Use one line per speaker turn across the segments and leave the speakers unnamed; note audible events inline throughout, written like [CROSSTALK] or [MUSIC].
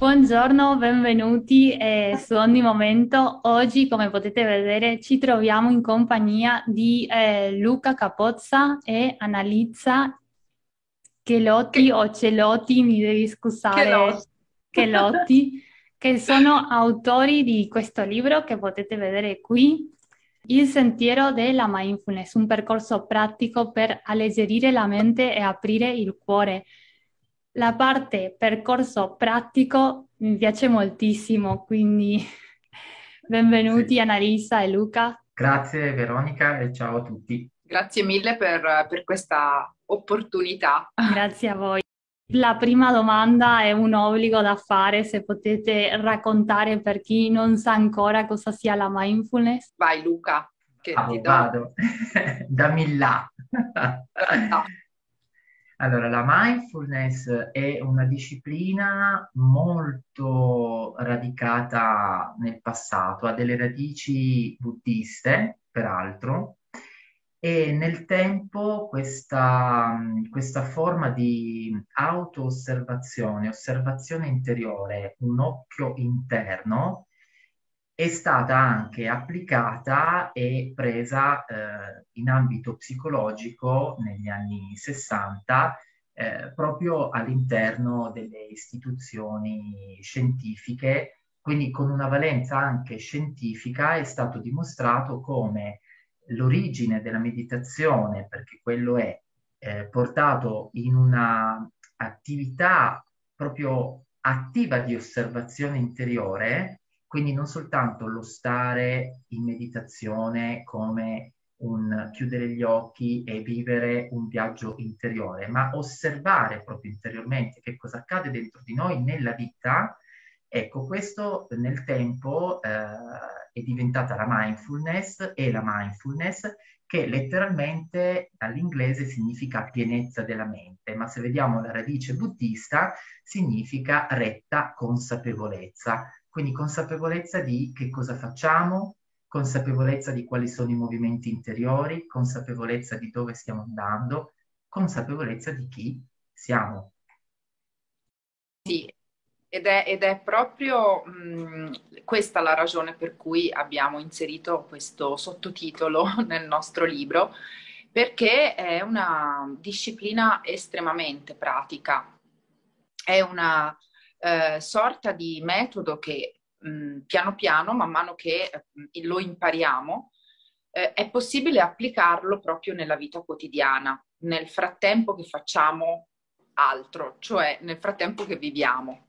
Buongiorno, benvenuti eh, su Ogni Momento. Oggi, come potete vedere, ci troviamo in compagnia di eh, Luca Capozza e Annalisa Chelotti che... o Celotti, mi devi scusare, [LAUGHS] Chelotti, che sono autori di questo libro che potete vedere qui, Il sentiero della mindfulness, un percorso pratico per alleggerire la mente e aprire il cuore. La parte percorso pratico mi piace moltissimo, quindi [LAUGHS] benvenuti sì. Annalisa e Luca.
Grazie Veronica e ciao a tutti.
Grazie mille per, per questa opportunità.
Grazie a voi. La prima domanda è un obbligo da fare, se potete raccontare per chi non sa ancora cosa sia la mindfulness.
Vai Luca,
che ah, ti do. Vado, [LAUGHS] dammi là. [LAUGHS] Allora, la mindfulness è una disciplina molto radicata nel passato, ha delle radici buddiste, peraltro, e nel tempo questa, questa forma di auto-osservazione, osservazione interiore, un occhio interno, è stata anche applicata e presa eh, in ambito psicologico negli anni 60 eh, proprio all'interno delle istituzioni scientifiche, quindi con una valenza anche scientifica è stato dimostrato come l'origine della meditazione, perché quello è eh, portato in una attività proprio attiva di osservazione interiore, quindi non soltanto lo stare in meditazione come un chiudere gli occhi e vivere un viaggio interiore, ma osservare proprio interiormente che cosa accade dentro di noi nella vita. Ecco, questo nel tempo eh, è diventata la mindfulness e la mindfulness che letteralmente dall'inglese significa pienezza della mente, ma se vediamo la radice buddista significa retta consapevolezza. Quindi consapevolezza di che cosa facciamo, consapevolezza di quali sono i movimenti interiori, consapevolezza di dove stiamo andando, consapevolezza di chi siamo.
Sì, ed è, ed è proprio mh, questa la ragione per cui abbiamo inserito questo sottotitolo [LAUGHS] nel nostro libro, perché è una disciplina estremamente pratica, è una eh, sorta di metodo che mh, piano piano, man mano che mh, lo impariamo, eh, è possibile applicarlo proprio nella vita quotidiana, nel frattempo che facciamo altro, cioè nel frattempo che viviamo.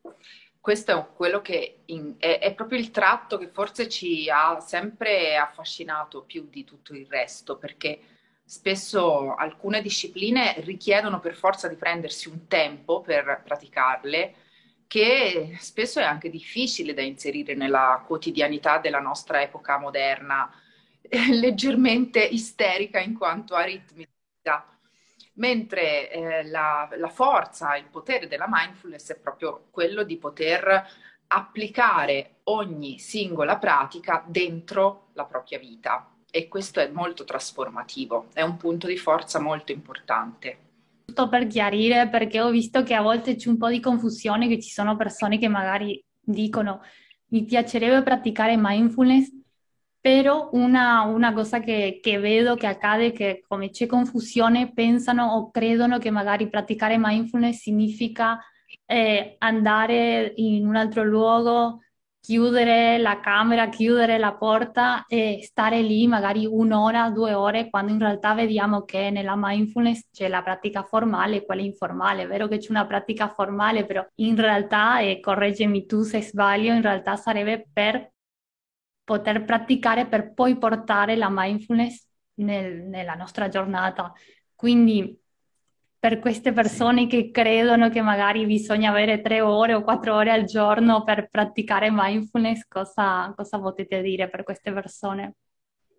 Questo è quello che in, è, è, proprio il tratto che forse ci ha sempre affascinato più di tutto il resto, perché spesso alcune discipline richiedono per forza di prendersi un tempo per praticarle che spesso è anche difficile da inserire nella quotidianità della nostra epoca moderna, [LAUGHS] leggermente isterica in quanto a ritmi. Mentre eh, la, la forza, il potere della mindfulness è proprio quello di poter applicare ogni singola pratica dentro la propria vita e questo è molto trasformativo, è un punto di forza molto importante
giusto per chiarire, perché ho visto che a volte c'è un po' di confusione, che ci sono persone che magari dicono mi piacerebbe praticare mindfulness, però una, una cosa che, che, vedo che accade è che come c'è confusione pensano o credono che magari praticare mindfulness significa eh, andare in un altro luogo chiudere la camera, chiudere la porta e stare lì magari un'ora, due ore, quando in realtà vediamo che nella mindfulness c'è la pratica formale e quella informale. È vero che c'è una pratica formale, però in realtà, e correggimi tu se sbaglio, in realtà sarebbe per poter praticare per poi portare la mindfulness nel, nella nostra giornata. Quindi per queste persone che credono che magari bisogna avere tre ore o quattro ore al giorno per praticare mindfulness, cosa, cosa potete dire per queste persone?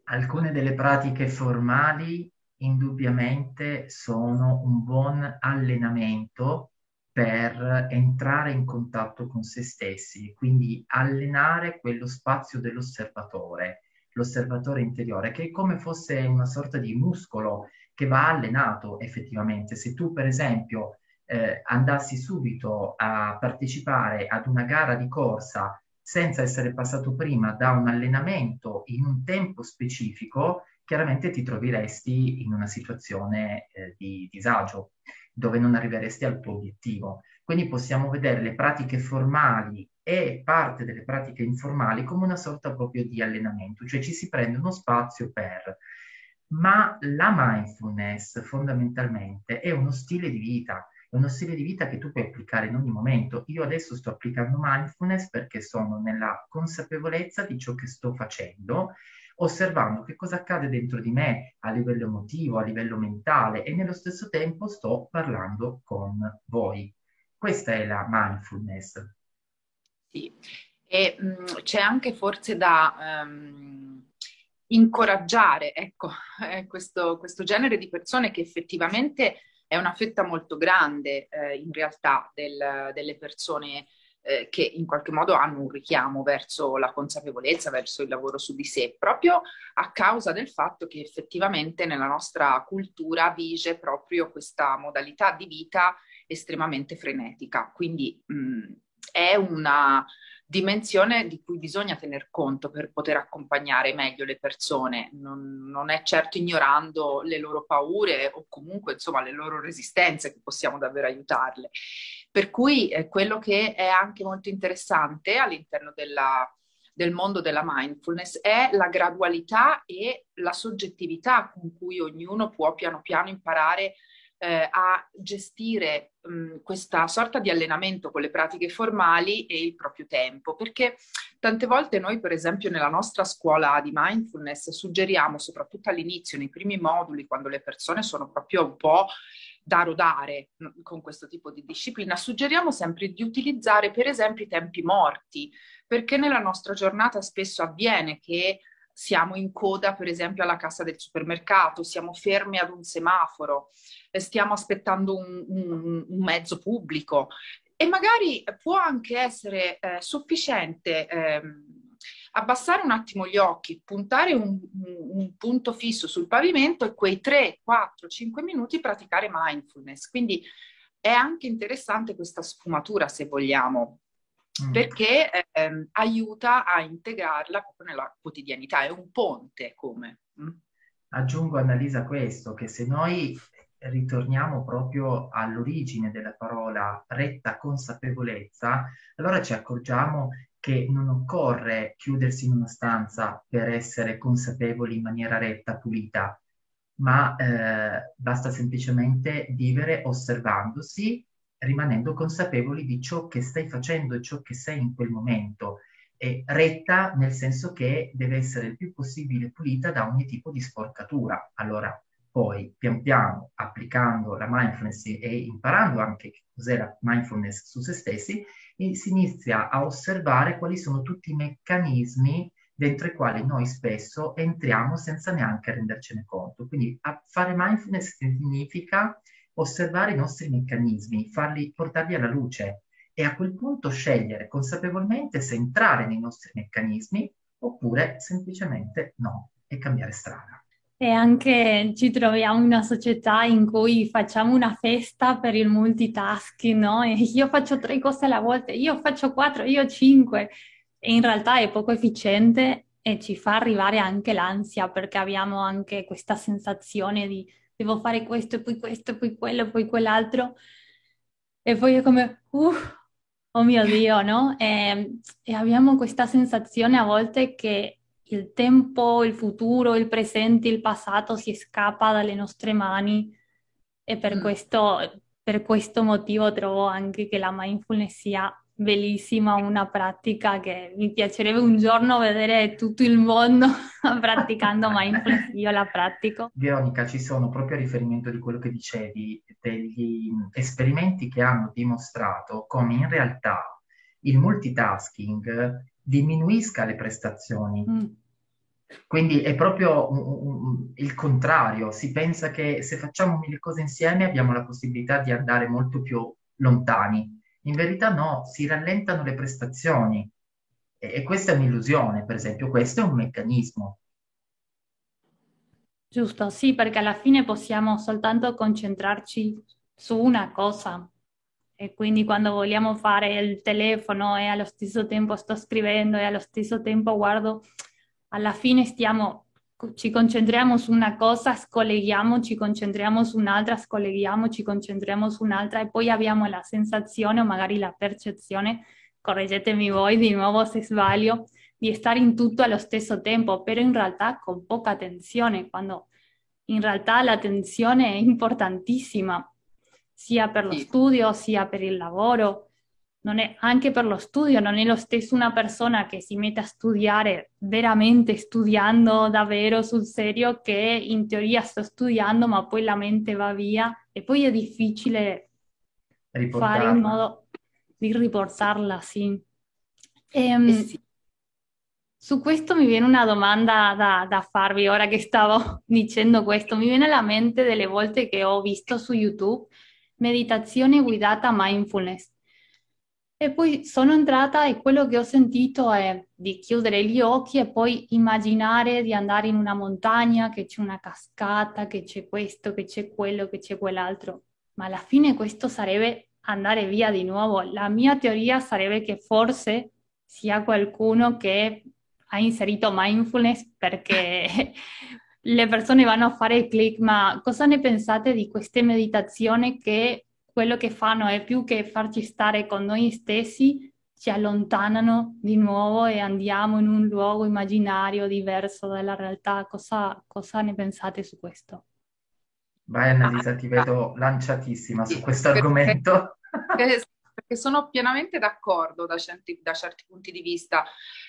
Alcune delle pratiche formali indubbiamente sono un buon allenamento per entrare in contatto con se stessi, quindi allenare quello spazio dell'osservatore, l'osservatore interiore, che è come fosse una sorta di muscolo che va allenato effettivamente. Se tu, per esempio, eh, andassi subito a partecipare ad una gara di corsa senza essere passato prima da un allenamento in un tempo specifico, chiaramente ti troveresti in una situazione eh, di disagio, dove non arriveresti al tuo obiettivo. Quindi possiamo vedere le pratiche formali e parte delle pratiche informali come una sorta proprio di allenamento, cioè ci si prende uno spazio per... Ma la mindfulness fondamentalmente è uno stile di vita, è uno stile di vita che tu puoi applicare in ogni momento. Io adesso sto applicando mindfulness perché sono nella consapevolezza di ciò che sto facendo, osservando che cosa accade dentro di me a livello emotivo, a livello mentale e nello stesso tempo sto parlando con voi. Questa è la mindfulness.
Sì, e mh, mm, c'è anche forse da um, incoraggiare, ecco, [LAUGHS] eh, questo, questo genere di persone che effettivamente è una fetta molto grande eh, in realtà del, delle persone eh, che in qualche modo hanno un richiamo verso la consapevolezza, verso il lavoro su di sé, proprio a causa del fatto che effettivamente nella nostra cultura vige proprio questa modalità di vita estremamente frenetica. Quindi mh, è una dimensione di cui bisogna tener conto per poter accompagnare meglio le persone, non, non, è certo ignorando le loro paure o comunque insomma le loro resistenze che possiamo davvero aiutarle. Per cui eh, quello che è anche molto interessante all'interno della, del mondo della mindfulness è la gradualità e la soggettività con cui ognuno può piano piano imparare eh, a gestire mh, questa sorta di allenamento con le pratiche formali e il proprio tempo, perché tante volte noi, per esempio, nella nostra scuola di mindfulness suggeriamo, soprattutto all'inizio, nei primi moduli, quando le persone sono proprio un po' da rodare con questo tipo di disciplina, suggeriamo sempre di utilizzare, per esempio, i tempi morti, perché nella nostra giornata spesso avviene che siamo in coda, per esempio, alla cassa del supermercato, siamo fermi ad un semaforo, eh, stiamo aspettando un, un, un mezzo pubblico e magari può anche essere eh, sufficiente eh, abbassare un attimo gli occhi, puntare un, un, punto fisso sul pavimento e quei 3, 4, 5 minuti praticare mindfulness. Quindi è anche interessante questa sfumatura, se vogliamo, mm. perché eh, aiuta a integrarla proprio nella quotidianità, è un ponte come.
Mm? Aggiungo, Annalisa, questo, che se noi ritorniamo proprio all'origine della parola retta consapevolezza, allora ci accorgiamo che non occorre chiudersi in una stanza per essere consapevoli in maniera retta, pulita, ma eh, basta semplicemente vivere osservandosi, rimanendo consapevoli di ciò che stai facendo e ciò che sei in quel momento. E retta nel senso che deve essere il più possibile pulita da ogni tipo di sporcatura. Allora, poi pian piano applicando la mindfulness e imparando anche che cos'è la mindfulness su se stessi, si inizia a osservare quali sono tutti i meccanismi dentro i quali noi spesso entriamo senza neanche rendercene conto. Quindi fare mindfulness significa osservare i nostri meccanismi, farli, portarli alla luce e a quel punto scegliere consapevolmente se entrare nei nostri meccanismi oppure semplicemente no e cambiare strada.
E anche ci troviamo in una società in cui facciamo una festa per il multitasking, no? E io faccio tre cose alla volta, io faccio quattro, io cinque. E in realtà è poco efficiente e ci fa arrivare anche l'ansia perché abbiamo anche questa sensazione di devo fare questo, poi questo, poi quello, poi quell'altro. E poi è come, uh, oh mio Dio, no? E, e abbiamo questa sensazione a volte che il tempo, il futuro, il presente, il passato si scappa dalle nostre mani e per, mm. questo, per questo motivo trovo anche che la mindfulness sia bellissima, una pratica che mi piacerebbe un giorno vedere tutto il mondo [LAUGHS] praticando mindfulness, io la pratico.
Veronica, ci sono proprio a riferimento di quello che dicevi, degli esperimenti che hanno dimostrato come in realtà il multitasking diminuisca le prestazioni. Mm. Quindi è proprio il contrario, si pensa che se facciamo mille cose insieme abbiamo la possibilità di andare molto più lontani. In verità no, si rallentano le prestazioni e, e questa è un'illusione, per esempio, questo è un meccanismo.
Giusto, sì, perché alla fine possiamo soltanto concentrarci su una cosa e quindi quando vogliamo fare il telefono e allo stesso tempo sto scrivendo e allo stesso tempo guardo, alla fine stiamo, ci concentriamo su una cosa, scolleghiamo, ci concentriamo su un'altra, scolleghiamo, ci concentriamo su un'altra e poi abbiamo la sensazione o magari la percezione, correggetemi voi di nuovo se sbaglio, di stare in tutto allo stesso tempo, però in realtà con poca attenzione, quando in realtà l'attenzione è importantissima sia per lo sì. studio sia per il lavoro. È, anche per lo studio non è lo stesso una persona che si mette a studiare veramente studiando davvero sul serio che in teoria sto studiando ma poi la mente va via e poi è difficile fare in modo di riportarla, sì. Ehm, eh sì. Su questo mi viene una domanda da, da, farvi ora che stavo [LAUGHS] dicendo questo. Mi viene alla mente delle volte che ho visto su YouTube meditazione guidata mindfulness. E poi sono entrata e quello che ho sentito è di chiudere gli occhi e poi immaginare di andare in una montagna, che c'è una cascata, che c'è questo, che c'è quello, che c'è quell'altro. Ma alla fine questo sarebbe andare via di nuovo. La mia teoria sarebbe che forse sia qualcuno che ha inserito mindfulness perché [LAUGHS] le persone vanno a fare click, ma cosa ne pensate di queste meditazioni che quello che fanno è più che farci stare con noi stessi, ci allontanano di nuovo e andiamo in un luogo immaginario diverso dalla realtà. Cosa, cosa ne pensate su questo?
Vai Annalisa, ti vedo lanciatissima su questo argomento.
perché sono pienamente d'accordo da certi, da certi punti di vista.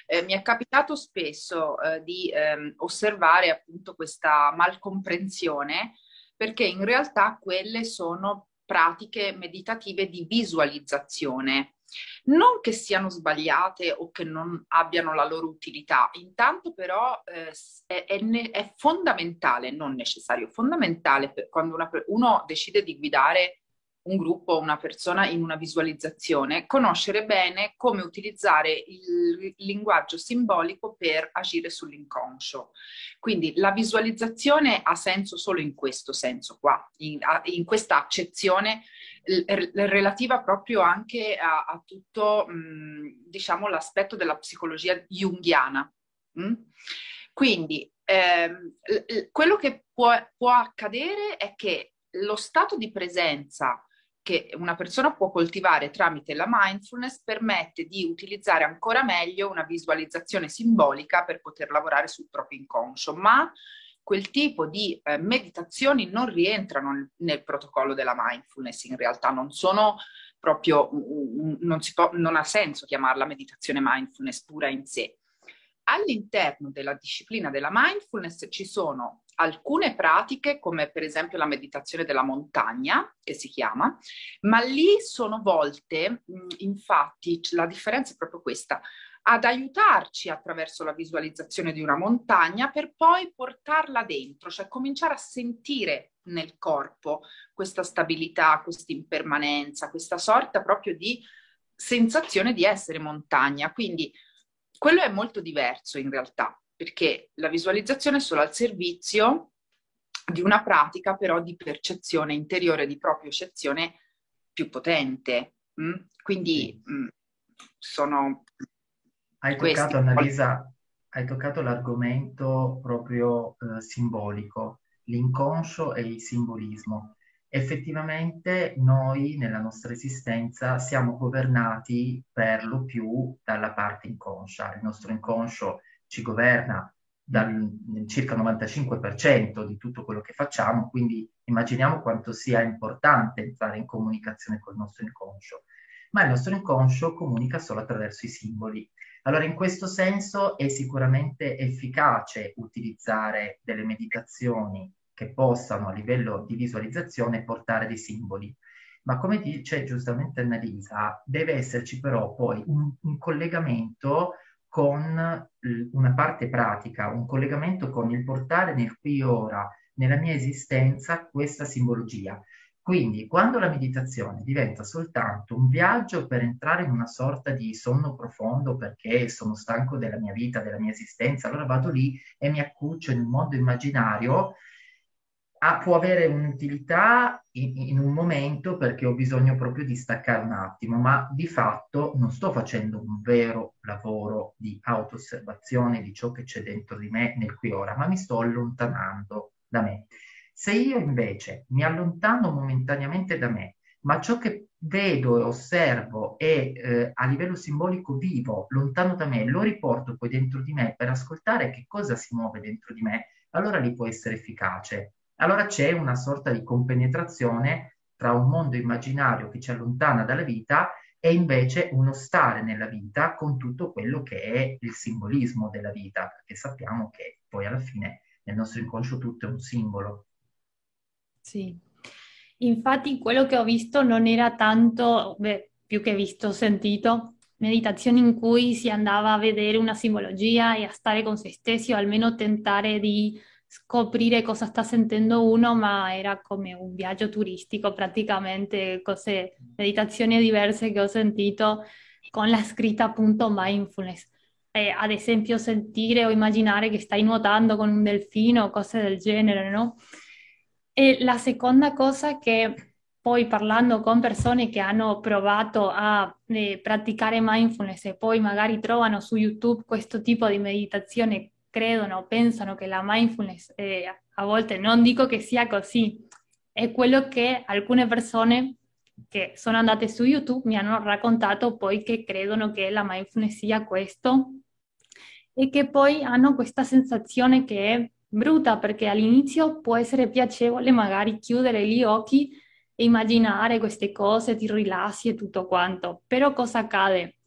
Eh, mi è capitato spesso eh, di ehm, osservare appunto questa malcomprensione perché in realtà quelle sono pratiche meditative di visualizzazione. Non che siano sbagliate o che non abbiano la loro utilità, intanto però eh, è, è, è, fondamentale, non necessario, fondamentale per quando una, uno decide di guidare un gruppo, una persona in una visualizzazione, conoscere bene come utilizzare il linguaggio simbolico per agire sull'inconscio. Quindi la visualizzazione ha senso solo in questo senso qua, in, in questa accezione relativa proprio anche a, a tutto, diciamo, l'aspetto della psicologia junghiana. Quindi ehm, quello che può, può accadere è che lo stato di presenza che una persona può coltivare tramite la mindfulness permette di utilizzare ancora meglio una visualizzazione simbolica per poter lavorare sul proprio inconscio, ma quel tipo di eh, meditazioni non rientrano nel, protocollo della mindfulness, in realtà non sono proprio, non, può, non ha senso chiamarla meditazione mindfulness pura in sé. All'interno della disciplina della mindfulness ci sono alcune pratiche, come per esempio la meditazione della montagna, che si chiama, ma lì sono volte, infatti, la differenza è proprio questa, ad aiutarci attraverso la visualizzazione di una montagna per poi portarla dentro, cioè cominciare a sentire nel corpo questa stabilità, questa impermanenza, questa sorta proprio di sensazione di essere montagna. Quindi quello è molto diverso in realtà perché la visualizzazione è solo al servizio di una pratica però di percezione interiore, di proprio-cezione più potente. Mm? Quindi mh, mm, sono...
Hai toccato, Annalisa, hai toccato l'argomento proprio eh, simbolico, l'inconscio e il simbolismo. Effettivamente noi nella nostra esistenza siamo governati per lo più dalla parte inconscia. Il nostro inconscio ci governa dal circa 95% di tutto quello che facciamo, quindi immaginiamo quanto sia importante entrare in comunicazione col nostro inconscio. Ma il nostro inconscio comunica solo attraverso i simboli. Allora, in questo senso è sicuramente efficace utilizzare delle meditazioni che possano a livello di visualizzazione portare dei simboli. Ma come dice giustamente Annalisa, deve esserci però poi un, un collegamento con una parte pratica, un collegamento con il portare nel qui e ora, nella mia esistenza, questa simbologia. Quindi, quando la meditazione diventa soltanto un viaggio per entrare in una sorta di sonno profondo perché sono stanco della mia vita, della mia esistenza, allora vado lì e mi accuccio in un mondo immaginario, ha, può avere un'utilità in, in, un momento perché ho bisogno proprio di staccare un attimo, ma di fatto non sto facendo un vero lavoro di auto-osservazione di ciò che c'è dentro di me nel qui ora, ma mi sto allontanando da me. Se io invece mi allontano momentaneamente da me, ma ciò che vedo e osservo e eh, a livello simbolico vivo, lontano da me, lo riporto poi dentro di me per ascoltare che cosa si muove dentro di me, allora lì può essere efficace. Allora c'è una sorta di compenetrazione tra un mondo immaginario che ci allontana dalla vita e invece uno stare nella vita con tutto quello che è il simbolismo della vita, perché sappiamo che poi alla fine nel nostro inconscio tutto è un simbolo.
Sì, Infatti quello che ho visto non era tanto, beh, più che visto, sentito, meditazioni in cui si andava a vedere una simbologia e a stare con se stessi o almeno tentare di scoprire cosa sta sentendo uno, ma era come un viaggio turistico praticamente, cose, meditazioni diverse che ho sentito con la scritta appunto mindfulness. Eh, ad esempio sentire o immaginare che stai nuotando con un delfino, cose del genere, no? E la seconda cosa che poi parlando con persone che hanno provato a eh, praticare mindfulness e poi magari trovano su YouTube questo tipo di meditazione, credono, pensano che la mindfulness eh, a volte non dico che sia così, è quello che alcune persone che sono andate su YouTube mi hanno raccontato poi che credono che la mindfulness sia questo e che poi hanno questa sensazione che è brutta perché all'inizio può essere piacevole magari chiudere gli occhi e immaginare queste cose, ti rilassi e tutto quanto, però cosa accade?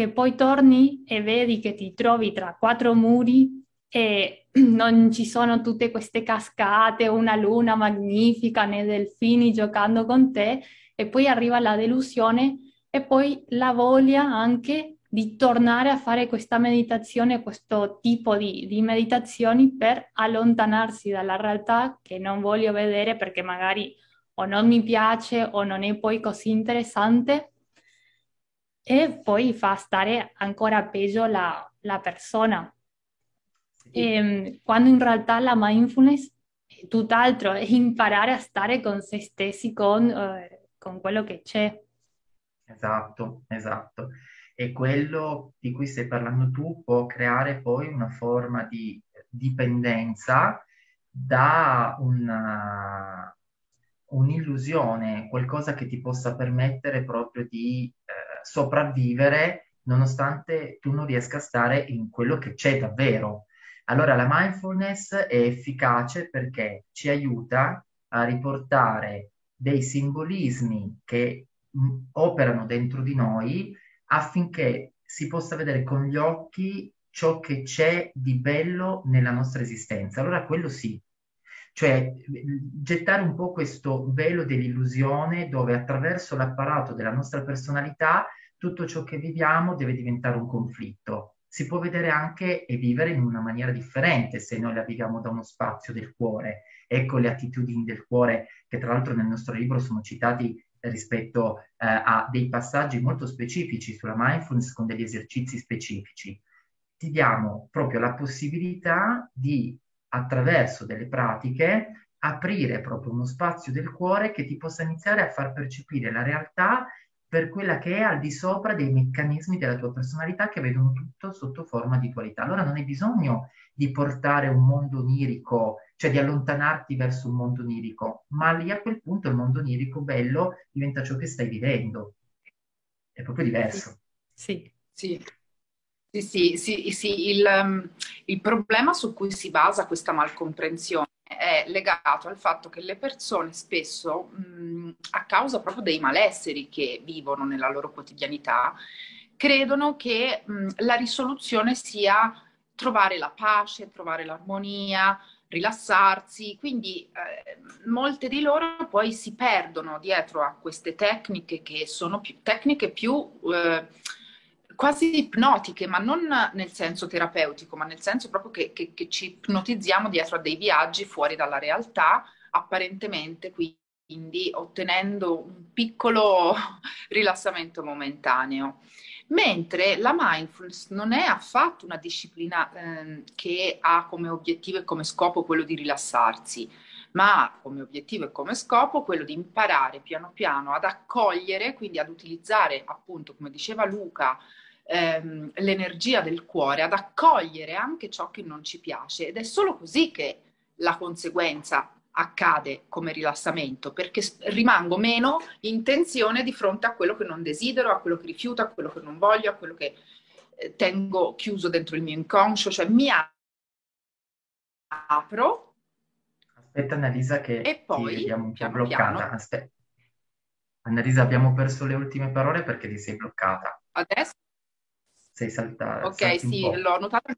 Che poi torni e vedi che ti trovi tra quattro muri e [CLEARS THROAT] non ci sono tutte queste cascate, una luna magnifica né delfini giocando con te e poi arriva la delusione e poi la voglia anche di tornare a fare questa meditazione, questo tipo di, di, meditazioni per allontanarsi dalla realtà che non voglio vedere perché magari o non mi piace o non è poi così interessante e poi fa stare ancora peggio la, la persona. Sì. E, ehm, quando in realtà la mindfulness è tutt'altro, è imparare a stare con se stessi, con, eh, con quello che c'è.
Esatto, esatto e quello di cui stai parlando tu può creare poi una forma di dipendenza da una, un'illusione, qualcosa che ti possa permettere proprio di eh, sopravvivere nonostante tu non riesca a stare in quello che c'è davvero. Allora la mindfulness è efficace perché ci aiuta a riportare dei simbolismi che mh, operano dentro di noi affinché si possa vedere con gli occhi ciò che c'è di bello nella nostra esistenza. Allora quello sì, cioè gettare un po' questo velo dell'illusione dove attraverso l'apparato della nostra personalità tutto ciò che viviamo deve diventare un conflitto. Si può vedere anche e vivere in una maniera differente se noi la viviamo da uno spazio del cuore. Ecco le attitudini del cuore che tra l'altro nel nostro libro sono citati rispetto eh, a dei passaggi molto specifici sulla mindfulness con degli esercizi specifici. Ti diamo proprio la possibilità di, attraverso delle pratiche, aprire proprio uno spazio del cuore che ti possa iniziare a far percepire la realtà per quella che è al di sopra dei meccanismi della tua personalità che vedono tutto sotto forma di dualità. Allora non hai bisogno di portare un mondo onirico, cioè di allontanarti verso un mondo onirico, ma lì a quel punto il mondo onirico bello diventa ciò che stai vivendo. È proprio diverso.
Sì, sì. Sì, sì, sì, sì. Il, um, il problema su cui si basa questa malcomprensione è legato al fatto che le persone spesso, mh, a causa proprio dei malesseri che vivono nella loro quotidianità, credono che mh, la risoluzione sia trovare la pace, trovare l'armonia, rilassarsi. Quindi eh, molte di loro poi si perdono dietro a queste tecniche che sono più, tecniche più... Eh, quasi ipnotiche, ma non nel senso terapeutico, ma nel senso proprio che, che, che ci ipnotizziamo dietro a dei viaggi fuori dalla realtà, apparentemente quindi ottenendo un piccolo [LAUGHS] rilassamento momentaneo. Mentre la mindfulness non è affatto una disciplina eh, che ha come obiettivo e come scopo quello di rilassarsi, ma ha come obiettivo e come scopo quello di imparare piano piano ad accogliere, quindi ad utilizzare appunto, come diceva Luca, ehm, l'energia del cuore, ad accogliere anche ciò che non ci piace ed è solo così che la conseguenza accade come rilassamento, perché rimango meno in tensione di fronte a quello che non desidero, a quello che rifiuto, a quello che non voglio, a quello che eh, tengo chiuso dentro il mio inconscio, cioè mi apro.
Aspetta Annalisa che
e poi,
ti abbiamo un po' bloccata. Aspetta. Annalisa abbiamo perso le ultime parole perché ti sei bloccata.
Adesso?
Sei saltata.
Ok, sì, l'ho notato.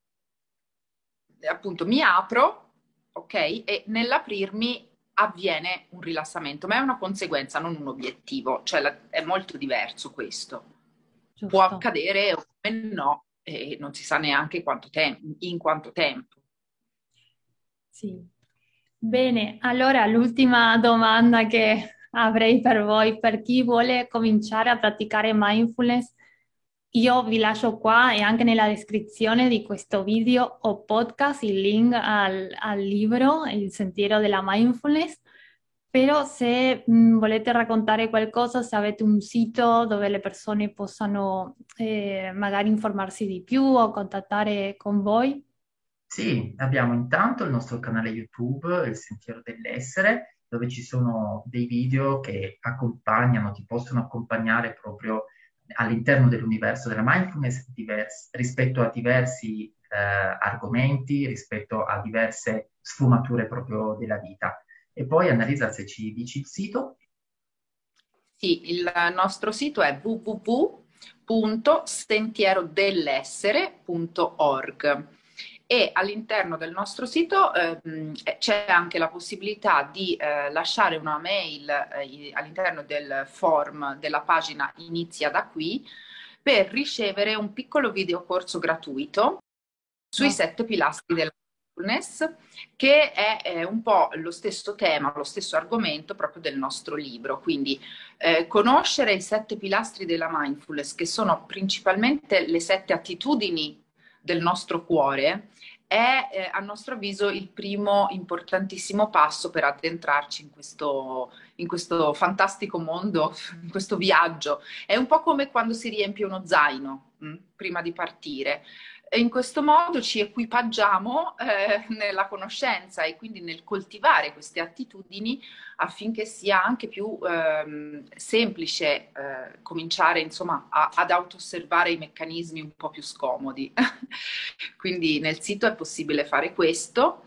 Appunto, mi apro ok? E nell'aprirmi avviene un rilassamento, ma è una conseguenza, non un obiettivo, cioè la, è molto diverso questo. Giusto. Può accadere o no, e non si sa neanche quanto tempo, in quanto tempo.
Sì. Bene, allora l'ultima domanda che avrei per voi, per chi vuole cominciare a praticare mindfulness, io vi lascio qua e anche nella descrizione di questo video o podcast il link al, al libro Il sentiero della mindfulness. Però se mh, volete raccontare qualcosa, se avete un sito dove le persone possano eh, magari informarsi di più o contattare con voi.
Sì, abbiamo intanto il nostro canale YouTube, Il Sentiero dell'Essere, dove ci sono dei video che accompagnano, ti possono accompagnare proprio all'interno dell'universo della mindfulness diversi, rispetto a diversi eh, argomenti, rispetto a diverse sfumature proprio della vita. E poi Annalisa, se ci dici il sito.
Sì, il nostro sito è www.sentierodell'essere.org e all'interno del nostro sito ehm, c'è anche la possibilità di eh, lasciare una mail eh, all'interno del form della pagina Inizia da qui per ricevere un piccolo videocorso gratuito sui oh. sette pilastri della mindfulness che è eh, un po' lo stesso tema, lo stesso argomento proprio del nostro libro. Quindi eh, conoscere i sette pilastri della mindfulness che sono principalmente le sette attitudini del nostro cuore è eh, a nostro avviso il primo importantissimo passo per addentrarci in questo, in questo fantastico mondo, [LAUGHS] in questo viaggio. È un po' come quando si riempie uno zaino mh, mm, prima di partire in questo modo ci equipaggiamo eh, nella conoscenza e quindi nel coltivare queste attitudini affinché sia anche più eh, semplice eh, cominciare insomma a, ad auto-osservare i meccanismi un po' più scomodi. [LAUGHS] quindi nel sito è possibile fare questo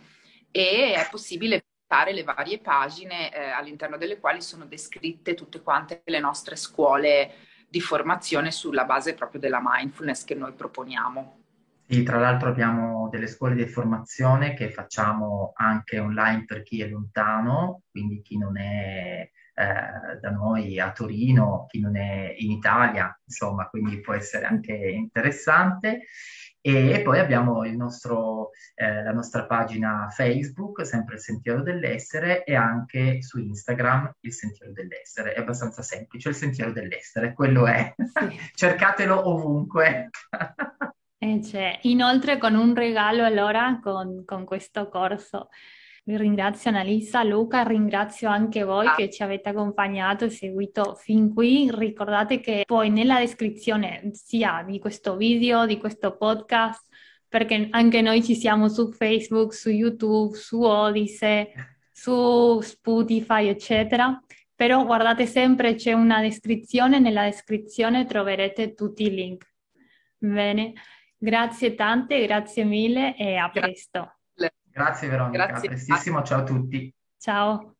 e è possibile visitare le varie pagine eh, all'interno delle quali sono descritte tutte quante le nostre scuole di formazione sulla base proprio della mindfulness che noi proponiamo.
Sì, tra l'altro abbiamo delle scuole di formazione che facciamo anche online per chi è lontano, quindi chi non è eh, da noi a Torino, chi non è in Italia, insomma, quindi può essere anche interessante. E poi abbiamo nostro, eh, la nostra pagina Facebook, sempre il Sentiero dell'Essere, e anche su Instagram il Sentiero dell'Essere. È abbastanza semplice, il Sentiero dell'Essere, quello è. Sì. [LAUGHS] Cercatelo ovunque.
Eh, cioè, inoltre con un regalo allora con, con questo corso. Vi ringrazio Annalisa, Luca, ringrazio anche voi che ci avete accompagnato e seguito fin qui. Ricordate che poi nella descrizione sia di questo video, di questo podcast, perché anche noi ci siamo su Facebook, su YouTube, su Odyssey, su Spotify, eccetera. Però guardate sempre, c'è una descrizione, nella descrizione troverete tutti i link. Bene. Grazie tante, grazie mille e a presto.
Grazie Veronica, grazie. a prestissimo, ciao a tutti.
Ciao.